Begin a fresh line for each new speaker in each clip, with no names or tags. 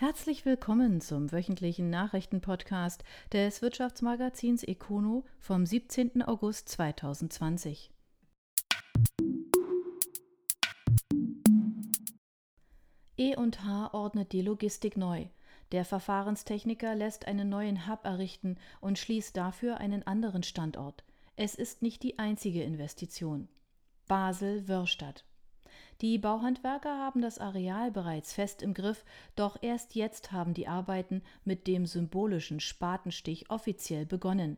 Herzlich willkommen zum wöchentlichen Nachrichtenpodcast des Wirtschaftsmagazins Econo vom 17. August 2020. E&H ordnet die Logistik neu. Der Verfahrenstechniker lässt einen neuen Hub errichten und schließt dafür einen anderen Standort. Es ist nicht die einzige Investition. Basel-Wörstadt die Bauhandwerker haben das Areal bereits fest im Griff, doch erst jetzt haben die Arbeiten mit dem symbolischen Spatenstich offiziell begonnen.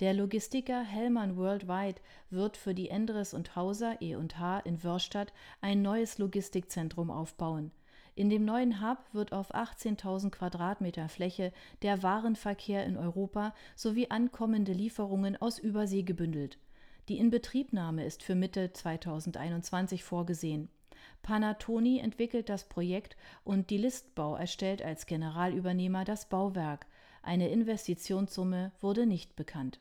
Der Logistiker Hellmann Worldwide wird für die Endres und Hauser E&H in Wörstadt ein neues Logistikzentrum aufbauen. In dem neuen Hub wird auf 18.000 Quadratmeter Fläche der Warenverkehr in Europa sowie ankommende Lieferungen aus Übersee gebündelt. Die Inbetriebnahme ist für Mitte 2021 vorgesehen. Panatoni entwickelt das Projekt und die Listbau erstellt als Generalübernehmer das Bauwerk. Eine Investitionssumme wurde nicht bekannt.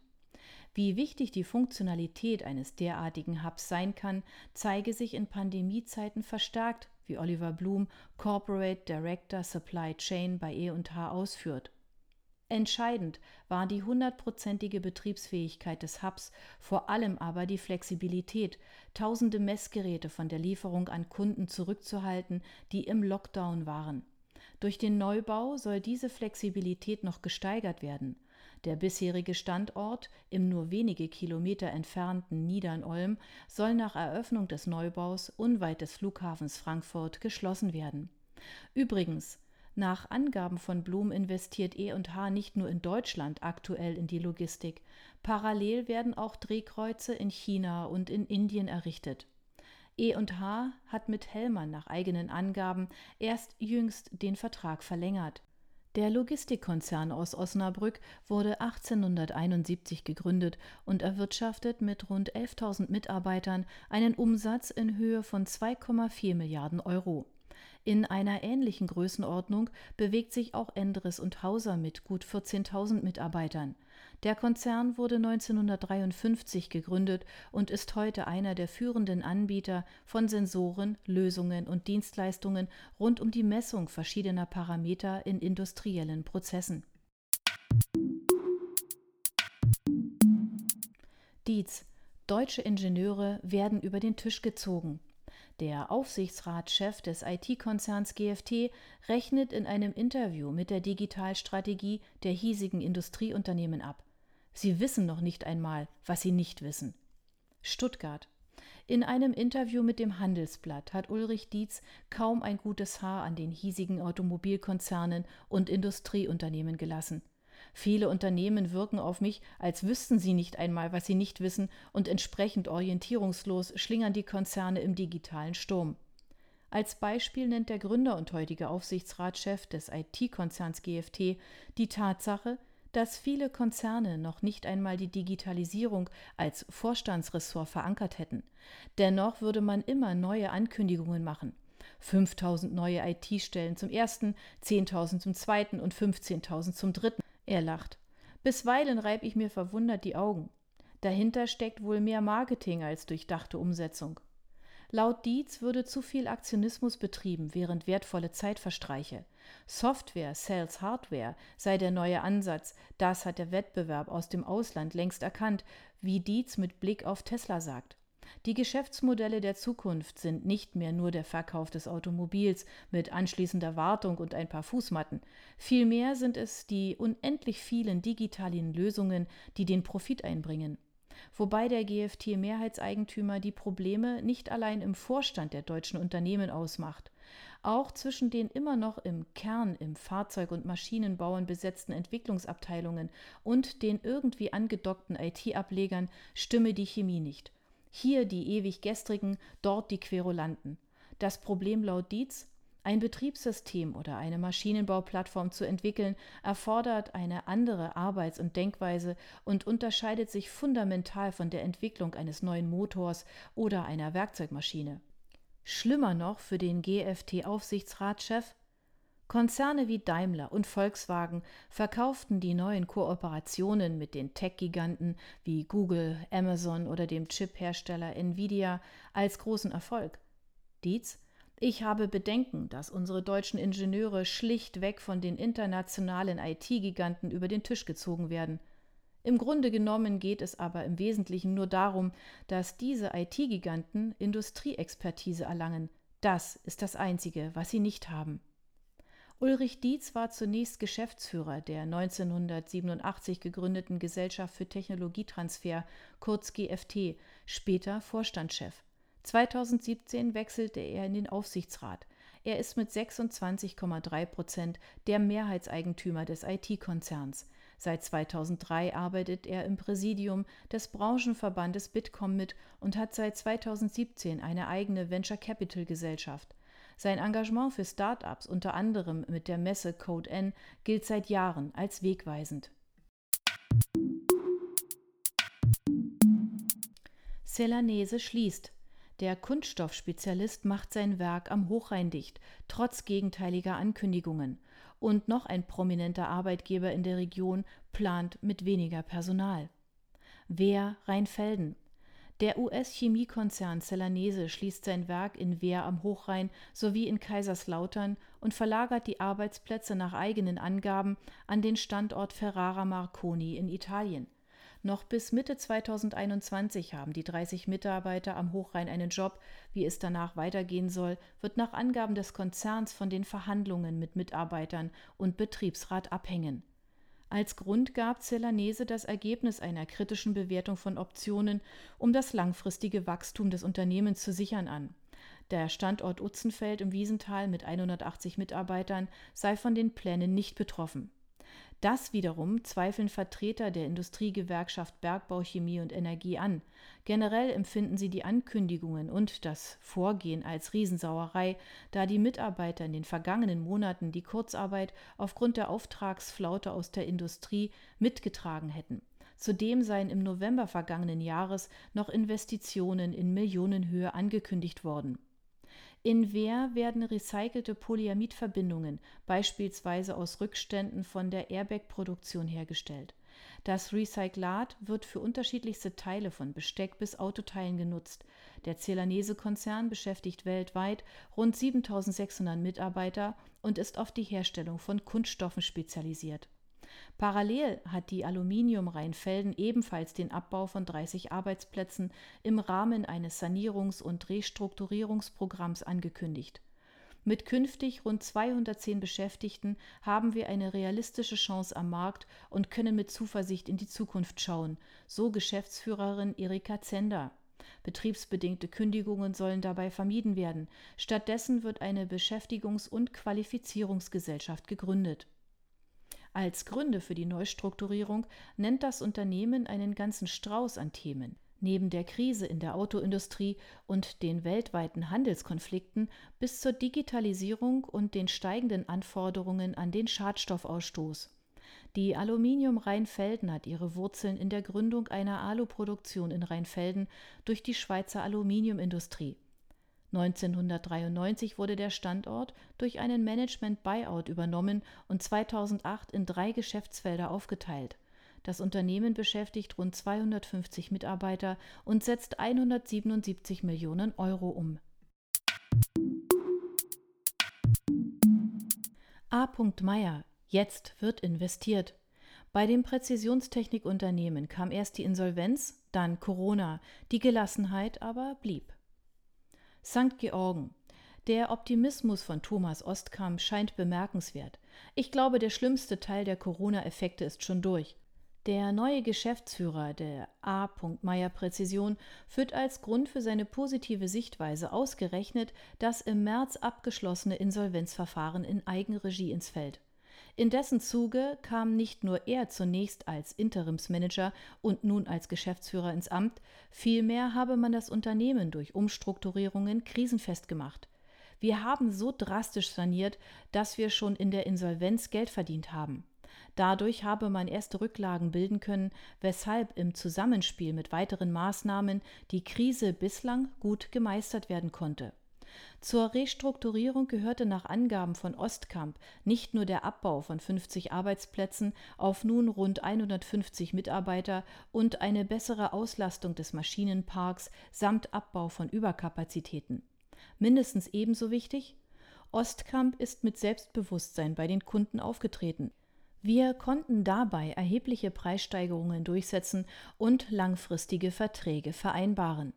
Wie wichtig die Funktionalität eines derartigen Hubs sein kann, zeige sich in Pandemiezeiten verstärkt, wie Oliver Blum, Corporate Director Supply Chain bei E&H ausführt. Entscheidend war die hundertprozentige Betriebsfähigkeit des Hubs, vor allem aber die Flexibilität, tausende Messgeräte von der Lieferung an Kunden zurückzuhalten, die im Lockdown waren. Durch den Neubau soll diese Flexibilität noch gesteigert werden. Der bisherige Standort im nur wenige Kilometer entfernten Niedernolm soll nach Eröffnung des Neubaus unweit des Flughafens Frankfurt geschlossen werden. Übrigens, nach Angaben von Blum investiert E&H nicht nur in Deutschland aktuell in die Logistik. Parallel werden auch Drehkreuze in China und in Indien errichtet. E&H hat mit Hellmann nach eigenen Angaben erst jüngst den Vertrag verlängert. Der Logistikkonzern aus Osnabrück wurde 1871 gegründet und erwirtschaftet mit rund 11.000 Mitarbeitern einen Umsatz in Höhe von 2,4 Milliarden Euro. In einer ähnlichen Größenordnung bewegt sich auch Endres und Hauser mit gut 14.000 Mitarbeitern. Der Konzern wurde 1953 gegründet und ist heute einer der führenden Anbieter von Sensoren, Lösungen und Dienstleistungen rund um die Messung verschiedener Parameter in industriellen Prozessen. Dietz Deutsche Ingenieure werden über den Tisch gezogen. Der Aufsichtsratschef des IT-Konzerns GFT rechnet in einem Interview mit der Digitalstrategie der hiesigen Industrieunternehmen ab. Sie wissen noch nicht einmal, was sie nicht wissen. Stuttgart. In einem Interview mit dem Handelsblatt hat Ulrich Dietz kaum ein gutes Haar an den hiesigen Automobilkonzernen und Industrieunternehmen gelassen. Viele Unternehmen wirken auf mich, als wüssten sie nicht einmal, was sie nicht wissen, und entsprechend orientierungslos schlingern die Konzerne im digitalen Sturm. Als Beispiel nennt der Gründer und heutige Aufsichtsratschef des IT-Konzerns GFT die Tatsache, dass viele Konzerne noch nicht einmal die Digitalisierung als Vorstandsressort verankert hätten. Dennoch würde man immer neue Ankündigungen machen. 5000 neue IT-Stellen zum ersten, 10.000 zum zweiten und 15.000 zum dritten. Er lacht. Bisweilen reib ich mir verwundert die Augen. Dahinter steckt wohl mehr Marketing als durchdachte Umsetzung. Laut Dietz würde zu viel Aktionismus betrieben, während wertvolle Zeit verstreiche. Software sells Hardware sei der neue Ansatz, das hat der Wettbewerb aus dem Ausland längst erkannt, wie Dietz mit Blick auf Tesla sagt. Die Geschäftsmodelle der Zukunft sind nicht mehr nur der Verkauf des Automobils mit anschließender Wartung und ein paar Fußmatten. Vielmehr sind es die unendlich vielen digitalen Lösungen, die den Profit einbringen. Wobei der GFT-Mehrheitseigentümer die Probleme nicht allein im Vorstand der deutschen Unternehmen ausmacht. Auch zwischen den immer noch im Kern im Fahrzeug- und Maschinenbauen besetzten Entwicklungsabteilungen und den irgendwie angedockten IT-Ablegern stimme die Chemie nicht. Hier die ewig gestrigen, dort die Querulanten. Das Problem laut Dietz, ein Betriebssystem oder eine Maschinenbauplattform zu entwickeln, erfordert eine andere Arbeits- und Denkweise und unterscheidet sich fundamental von der Entwicklung eines neuen Motors oder einer Werkzeugmaschine. Schlimmer noch für den GFT-Aufsichtsratschef, Konzerne wie Daimler und Volkswagen verkauften die neuen Kooperationen mit den Tech-Giganten wie Google, Amazon oder dem Chip-Hersteller Nvidia als großen Erfolg. Dietz Ich habe Bedenken, dass unsere deutschen Ingenieure schlichtweg von den internationalen IT-Giganten über den Tisch gezogen werden. Im Grunde genommen geht es aber im Wesentlichen nur darum, dass diese IT-Giganten Industrieexpertise erlangen. Das ist das Einzige, was sie nicht haben. Ulrich Dietz war zunächst Geschäftsführer der 1987 gegründeten Gesellschaft für Technologietransfer, kurz GFT, später Vorstandschef. 2017 wechselte er in den Aufsichtsrat. Er ist mit 26,3 Prozent der Mehrheitseigentümer des IT-Konzerns. Seit 2003 arbeitet er im Präsidium des Branchenverbandes Bitkom mit und hat seit 2017 eine eigene Venture Capital Gesellschaft. Sein Engagement für Start-ups, unter anderem mit der Messe Code N, gilt seit Jahren als wegweisend. Celanese schließt. Der Kunststoffspezialist macht sein Werk am Hochrhein dicht, trotz gegenteiliger Ankündigungen. Und noch ein prominenter Arbeitgeber in der Region plant mit weniger Personal. Wehr Rheinfelden. Der US-Chemiekonzern Celanese schließt sein Werk in Wehr am Hochrhein sowie in Kaiserslautern und verlagert die Arbeitsplätze nach eigenen Angaben an den Standort Ferrara Marconi in Italien. Noch bis Mitte 2021 haben die 30 Mitarbeiter am Hochrhein einen Job. Wie es danach weitergehen soll, wird nach Angaben des Konzerns von den Verhandlungen mit Mitarbeitern und Betriebsrat abhängen. Als Grund gab Celanese das Ergebnis einer kritischen Bewertung von Optionen, um das langfristige Wachstum des Unternehmens zu sichern an. Der Standort Utzenfeld im Wiesental mit 180 Mitarbeitern sei von den Plänen nicht betroffen. Das wiederum zweifeln Vertreter der Industriegewerkschaft Bergbau, Chemie und Energie an. Generell empfinden sie die Ankündigungen und das Vorgehen als Riesensauerei, da die Mitarbeiter in den vergangenen Monaten die Kurzarbeit aufgrund der Auftragsflaute aus der Industrie mitgetragen hätten. Zudem seien im November vergangenen Jahres noch Investitionen in Millionenhöhe angekündigt worden. In Wehr werden recycelte Polyamidverbindungen, beispielsweise aus Rückständen von der Airbag-Produktion, hergestellt. Das Recyclat wird für unterschiedlichste Teile von Besteck bis Autoteilen genutzt. Der Celanese-Konzern beschäftigt weltweit rund 7600 Mitarbeiter und ist auf die Herstellung von Kunststoffen spezialisiert Parallel hat die Aluminium Rheinfelden ebenfalls den Abbau von 30 Arbeitsplätzen im Rahmen eines Sanierungs- und Restrukturierungsprogramms angekündigt. Mit künftig rund 210 Beschäftigten haben wir eine realistische Chance am Markt und können mit Zuversicht in die Zukunft schauen, so Geschäftsführerin Erika Zender. Betriebsbedingte Kündigungen sollen dabei vermieden werden. Stattdessen wird eine Beschäftigungs- und Qualifizierungsgesellschaft gegründet. Als Gründe für die Neustrukturierung nennt das Unternehmen einen ganzen Strauß an Themen. Neben der Krise in der Autoindustrie und den weltweiten Handelskonflikten bis zur Digitalisierung und den steigenden Anforderungen an den Schadstoffausstoß. Die Aluminium Rheinfelden hat ihre Wurzeln in der Gründung einer Aluproduktion in Rheinfelden durch die Schweizer Aluminiumindustrie. 1993 wurde der Standort durch einen Management-Buyout übernommen und 2008 in drei Geschäftsfelder aufgeteilt. Das Unternehmen beschäftigt rund 250 Mitarbeiter und setzt 177 Millionen Euro um. A. Meyer. Jetzt wird investiert. Bei dem Präzisionstechnikunternehmen kam erst die Insolvenz, dann Corona, die Gelassenheit aber blieb. St. Georgen. Der Optimismus von Thomas Ostkamp scheint bemerkenswert. Ich glaube, der schlimmste Teil der Corona-Effekte ist schon durch. Der neue Geschäftsführer der A. Meyer Präzision führt als Grund für seine positive Sichtweise ausgerechnet das im März abgeschlossene Insolvenzverfahren in Eigenregie ins Feld. In dessen Zuge kam nicht nur er zunächst als Interimsmanager und nun als Geschäftsführer ins Amt, vielmehr habe man das Unternehmen durch Umstrukturierungen krisenfest gemacht. Wir haben so drastisch saniert, dass wir schon in der Insolvenz Geld verdient haben. Dadurch habe man erste Rücklagen bilden können, weshalb im Zusammenspiel mit weiteren Maßnahmen die Krise bislang gut gemeistert werden konnte. Zur Restrukturierung gehörte nach Angaben von Ostkamp nicht nur der Abbau von 50 Arbeitsplätzen auf nun rund 150 Mitarbeiter und eine bessere Auslastung des Maschinenparks samt Abbau von Überkapazitäten. Mindestens ebenso wichtig, Ostkamp ist mit Selbstbewusstsein bei den Kunden aufgetreten. Wir konnten dabei erhebliche Preissteigerungen durchsetzen und langfristige Verträge vereinbaren.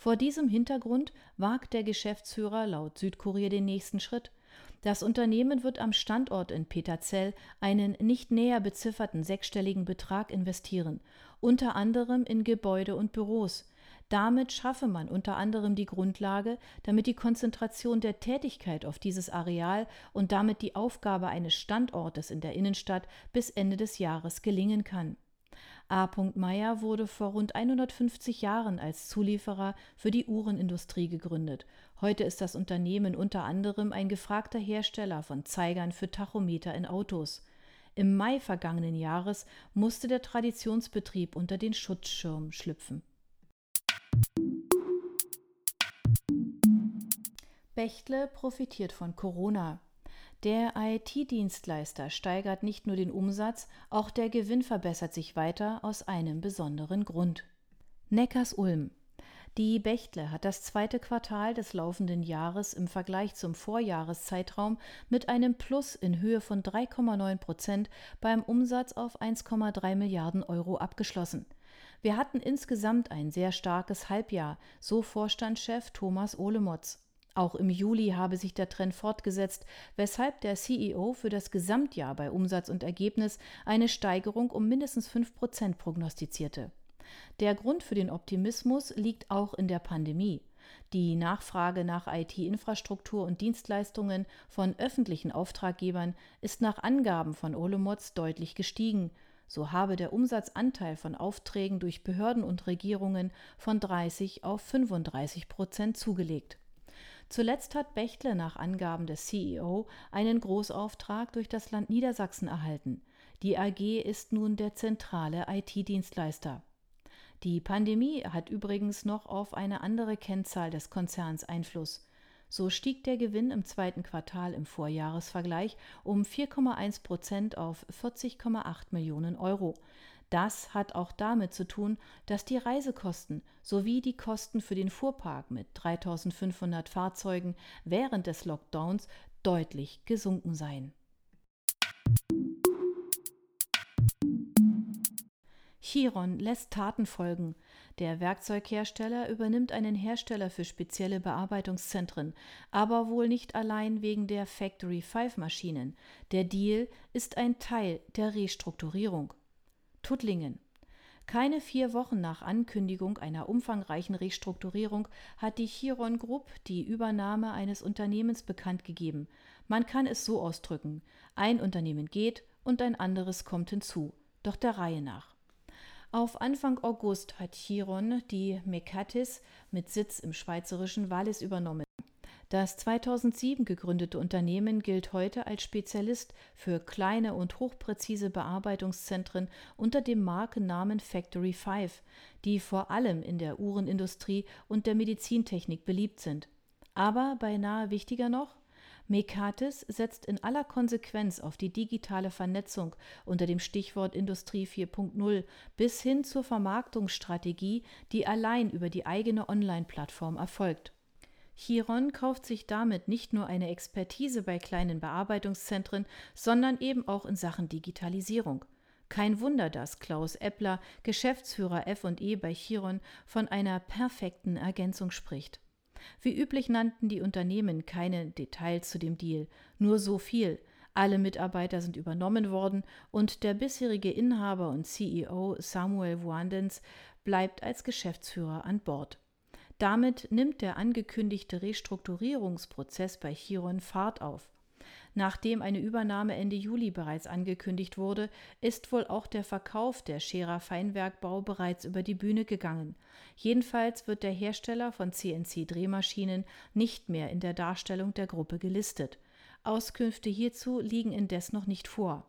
Vor diesem Hintergrund wagt der Geschäftsführer laut Südkurier den nächsten Schritt. Das Unternehmen wird am Standort in Peterzell einen nicht näher bezifferten sechsstelligen Betrag investieren, unter anderem in Gebäude und Büros. Damit schaffe man unter anderem die Grundlage, damit die Konzentration der Tätigkeit auf dieses Areal und damit die Aufgabe eines Standortes in der Innenstadt bis Ende des Jahres gelingen kann. A. Meyer wurde vor rund 150 Jahren als Zulieferer für die Uhrenindustrie gegründet. Heute ist das Unternehmen unter anderem ein gefragter Hersteller von Zeigern für Tachometer in Autos. Im Mai vergangenen Jahres musste der Traditionsbetrieb unter den Schutzschirm schlüpfen. Bechtle profitiert von Corona. Der IT-Dienstleister steigert nicht nur den Umsatz, auch der Gewinn verbessert sich weiter aus einem besonderen Grund. Neckars-Ulm. Die Bechtle hat das zweite Quartal des laufenden Jahres im Vergleich zum Vorjahreszeitraum mit einem Plus in Höhe von 3,9 Prozent beim Umsatz auf 1,3 Milliarden Euro abgeschlossen. Wir hatten insgesamt ein sehr starkes Halbjahr, so Vorstandschef Thomas Ohlemotz. Auch im Juli habe sich der Trend fortgesetzt, weshalb der CEO für das Gesamtjahr bei Umsatz und Ergebnis eine Steigerung um mindestens 5 Prozent prognostizierte. Der Grund für den Optimismus liegt auch in der Pandemie. Die Nachfrage nach IT-Infrastruktur und Dienstleistungen von öffentlichen Auftraggebern ist nach Angaben von Olomotz deutlich gestiegen. So habe der Umsatzanteil von Aufträgen durch Behörden und Regierungen von 30 auf 35 Prozent zugelegt. Zuletzt hat Bechtle nach Angaben des CEO einen Großauftrag durch das Land Niedersachsen erhalten. Die AG ist nun der zentrale IT-Dienstleister. Die Pandemie hat übrigens noch auf eine andere Kennzahl des Konzerns Einfluss. So stieg der Gewinn im zweiten Quartal im Vorjahresvergleich um 4,1 Prozent auf 40,8 Millionen Euro. Das hat auch damit zu tun, dass die Reisekosten sowie die Kosten für den Fuhrpark mit 3500 Fahrzeugen während des Lockdowns deutlich gesunken seien. Chiron lässt Taten folgen. Der Werkzeughersteller übernimmt einen Hersteller für spezielle Bearbeitungszentren, aber wohl nicht allein wegen der Factory 5 Maschinen. Der Deal ist ein Teil der Restrukturierung. Tuttlingen. Keine vier Wochen nach Ankündigung einer umfangreichen Restrukturierung hat die Chiron Group die Übernahme eines Unternehmens bekannt gegeben. Man kann es so ausdrücken: Ein Unternehmen geht und ein anderes kommt hinzu, doch der Reihe nach. Auf Anfang August hat Chiron die Mekatis mit Sitz im schweizerischen Wallis übernommen. Das 2007 gegründete Unternehmen gilt heute als Spezialist für kleine und hochpräzise Bearbeitungszentren unter dem Markennamen Factory 5, die vor allem in der Uhrenindustrie und der Medizintechnik beliebt sind. Aber beinahe wichtiger noch, Mekatis setzt in aller Konsequenz auf die digitale Vernetzung unter dem Stichwort Industrie 4.0 bis hin zur Vermarktungsstrategie, die allein über die eigene Online-Plattform erfolgt. Chiron kauft sich damit nicht nur eine Expertise bei kleinen Bearbeitungszentren, sondern eben auch in Sachen Digitalisierung. Kein Wunder, dass Klaus Eppler, Geschäftsführer F&E bei Chiron, von einer perfekten Ergänzung spricht. Wie üblich nannten die Unternehmen keine Details zu dem Deal, nur so viel. Alle Mitarbeiter sind übernommen worden und der bisherige Inhaber und CEO Samuel Wandens bleibt als Geschäftsführer an Bord. Damit nimmt der angekündigte Restrukturierungsprozess bei Chiron Fahrt auf. Nachdem eine Übernahme Ende Juli bereits angekündigt wurde, ist wohl auch der Verkauf der Scherer Feinwerkbau bereits über die Bühne gegangen. Jedenfalls wird der Hersteller von CNC-Drehmaschinen nicht mehr in der Darstellung der Gruppe gelistet. Auskünfte hierzu liegen indes noch nicht vor.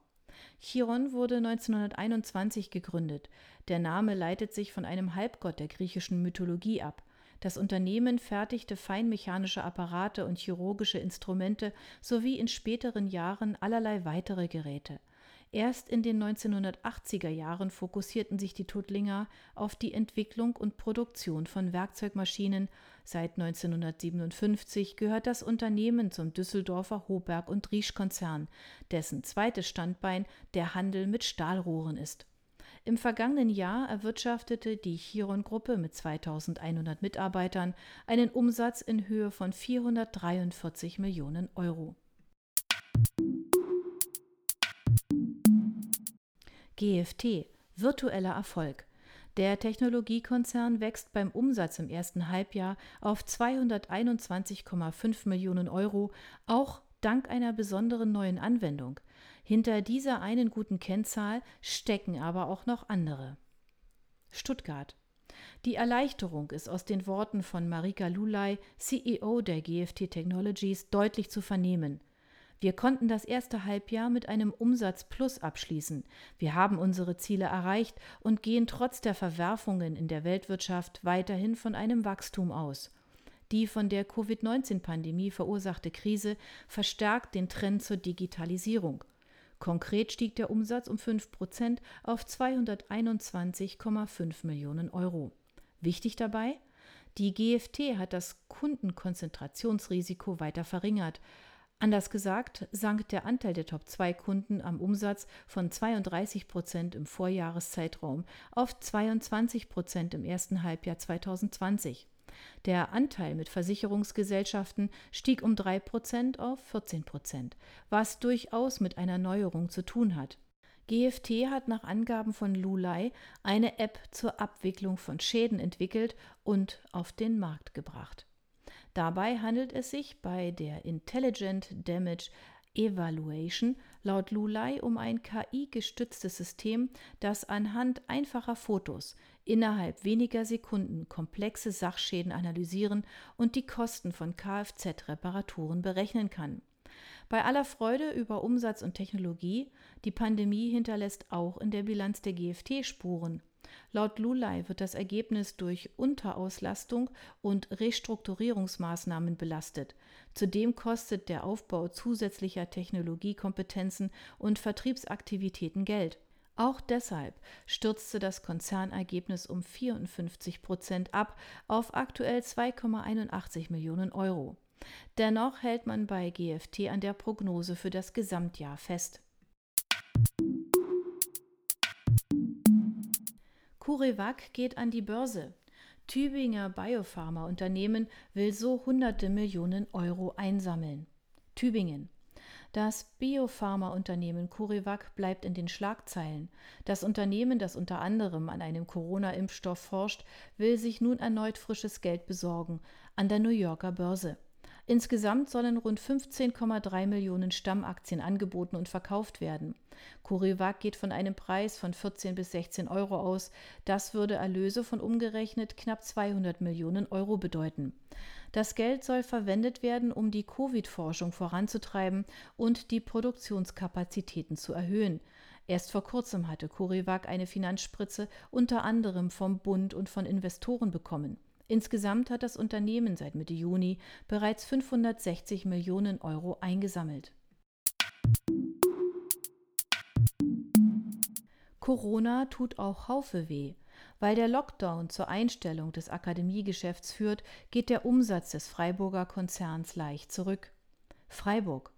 Chiron wurde 1921 gegründet. Der Name leitet sich von einem Halbgott der griechischen Mythologie ab. Das Unternehmen fertigte feinmechanische Apparate und chirurgische Instrumente sowie in späteren Jahren allerlei weitere Geräte. Erst in den 1980er Jahren fokussierten sich die Tuttlinger auf die Entwicklung und Produktion von Werkzeugmaschinen, Seit 1957 gehört das Unternehmen zum Düsseldorfer Hoberg und Riesch Konzern, dessen zweites Standbein der Handel mit Stahlrohren ist. Im vergangenen Jahr erwirtschaftete die Chiron-Gruppe mit 2100 Mitarbeitern einen Umsatz in Höhe von 443 Millionen Euro. GFT virtueller Erfolg. Der Technologiekonzern wächst beim Umsatz im ersten Halbjahr auf 221,5 Millionen Euro, auch dank einer besonderen neuen Anwendung. Hinter dieser einen guten Kennzahl stecken aber auch noch andere. Stuttgart. Die Erleichterung ist aus den Worten von Marika Lulay, CEO der GFT Technologies, deutlich zu vernehmen. Wir konnten das erste Halbjahr mit einem Umsatz plus abschließen. Wir haben unsere Ziele erreicht und gehen trotz der Verwerfungen in der Weltwirtschaft weiterhin von einem Wachstum aus. Die von der Covid-19-Pandemie verursachte Krise verstärkt den Trend zur Digitalisierung. Konkret stieg der Umsatz um 5 Prozent auf 221,5 Millionen Euro. Wichtig dabei? Die GFT hat das Kundenkonzentrationsrisiko weiter verringert. Anders gesagt sank der Anteil der Top-2-Kunden am Umsatz von 32 Prozent im Vorjahreszeitraum auf 22 Prozent im ersten Halbjahr 2020. Der Anteil mit Versicherungsgesellschaften stieg um 3 Prozent auf 14 Prozent, was durchaus mit einer Neuerung zu tun hat. GFT hat nach Angaben von Lulai eine App zur Abwicklung von Schäden entwickelt und auf den Markt gebracht. Dabei handelt es sich bei der Intelligent Damage Evaluation laut Lulai um ein KI-gestütztes System, das anhand einfacher Fotos innerhalb weniger Sekunden komplexe Sachschäden analysieren und die Kosten von Kfz-Reparaturen berechnen kann. Bei aller Freude über Umsatz und Technologie, die Pandemie hinterlässt auch in der Bilanz der GFT Spuren. Laut Lulay wird das Ergebnis durch Unterauslastung und Restrukturierungsmaßnahmen belastet. Zudem kostet der Aufbau zusätzlicher Technologiekompetenzen und Vertriebsaktivitäten Geld. Auch deshalb stürzte das Konzernergebnis um 54 Prozent ab auf aktuell 2,81 Millionen Euro. Dennoch hält man bei GFT an der Prognose für das Gesamtjahr fest. CureVac geht an die Börse. Tübinger Biopharma-Unternehmen will so hunderte Millionen Euro einsammeln. Tübingen. Das Biopharma-Unternehmen CureVac bleibt in den Schlagzeilen. Das Unternehmen, das unter anderem an einem Corona-Impfstoff forscht, will sich nun erneut frisches Geld besorgen an der New Yorker Börse. Insgesamt sollen rund 15,3 Millionen Stammaktien angeboten und verkauft werden. CureVac geht von einem Preis von 14 bis 16 Euro aus. Das würde Erlöse von umgerechnet knapp 200 Millionen Euro bedeuten. Das Geld soll verwendet werden, um die Covid-Forschung voranzutreiben und die Produktionskapazitäten zu erhöhen. Erst vor kurzem hatte CureVac eine Finanzspritze unter anderem vom Bund und von Investoren bekommen. Insgesamt hat das Unternehmen seit Mitte Juni bereits 560 Millionen Euro eingesammelt. Corona tut auch Haufe weh. Weil der Lockdown zur Einstellung des Akademiegeschäfts führt, geht der Umsatz des Freiburger Konzerns leicht zurück. Freiburg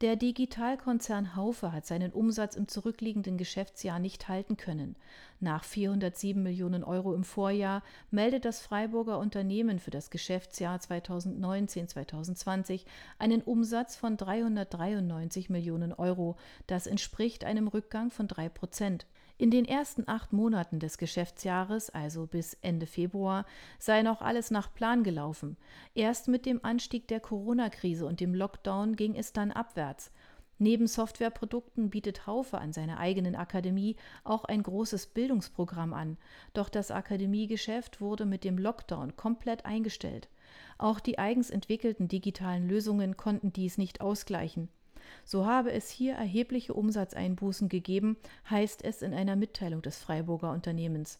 der Digitalkonzern Haufe hat seinen Umsatz im zurückliegenden Geschäftsjahr nicht halten können. Nach 407 Millionen Euro im Vorjahr meldet das Freiburger Unternehmen für das Geschäftsjahr 2019-2020 einen Umsatz von 393 Millionen Euro. Das entspricht einem Rückgang von drei Prozent. In den ersten acht Monaten des Geschäftsjahres, also bis Ende Februar, sei noch alles nach Plan gelaufen. Erst mit dem Anstieg der Corona-Krise und dem Lockdown ging es dann abwärts. Neben Softwareprodukten bietet Haufe an seiner eigenen Akademie auch ein großes Bildungsprogramm an. Doch das Akademiegeschäft wurde mit dem Lockdown komplett eingestellt. Auch die eigens entwickelten digitalen Lösungen konnten dies nicht ausgleichen. So habe es hier erhebliche Umsatzeinbußen gegeben, heißt es in einer Mitteilung des Freiburger Unternehmens.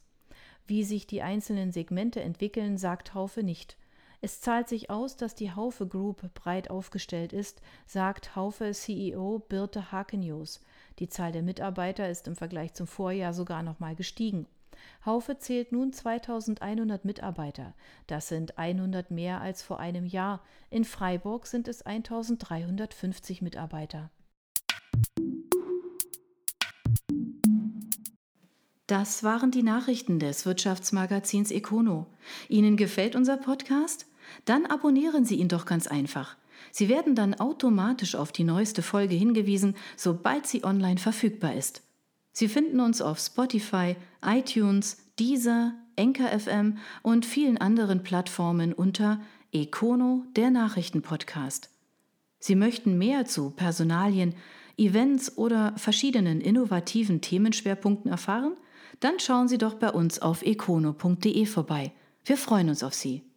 Wie sich die einzelnen Segmente entwickeln, sagt Haufe nicht. Es zahlt sich aus, dass die Haufe Group breit aufgestellt ist, sagt Haufe CEO Birte Hakenius. Die Zahl der Mitarbeiter ist im Vergleich zum Vorjahr sogar noch mal gestiegen. Haufe zählt nun 2100 Mitarbeiter. Das sind 100 mehr als vor einem Jahr. In Freiburg sind es 1350 Mitarbeiter. Das waren die Nachrichten des Wirtschaftsmagazins Econo. Ihnen gefällt unser Podcast? Dann abonnieren Sie ihn doch ganz einfach. Sie werden dann automatisch auf die neueste Folge hingewiesen, sobald sie online verfügbar ist. Sie finden uns auf Spotify, iTunes, Deezer, Enker FM und vielen anderen Plattformen unter Econo, der Nachrichtenpodcast. Sie möchten mehr zu Personalien, Events oder verschiedenen innovativen Themenschwerpunkten erfahren? Dann schauen Sie doch bei uns auf econo.de vorbei. Wir freuen uns auf Sie.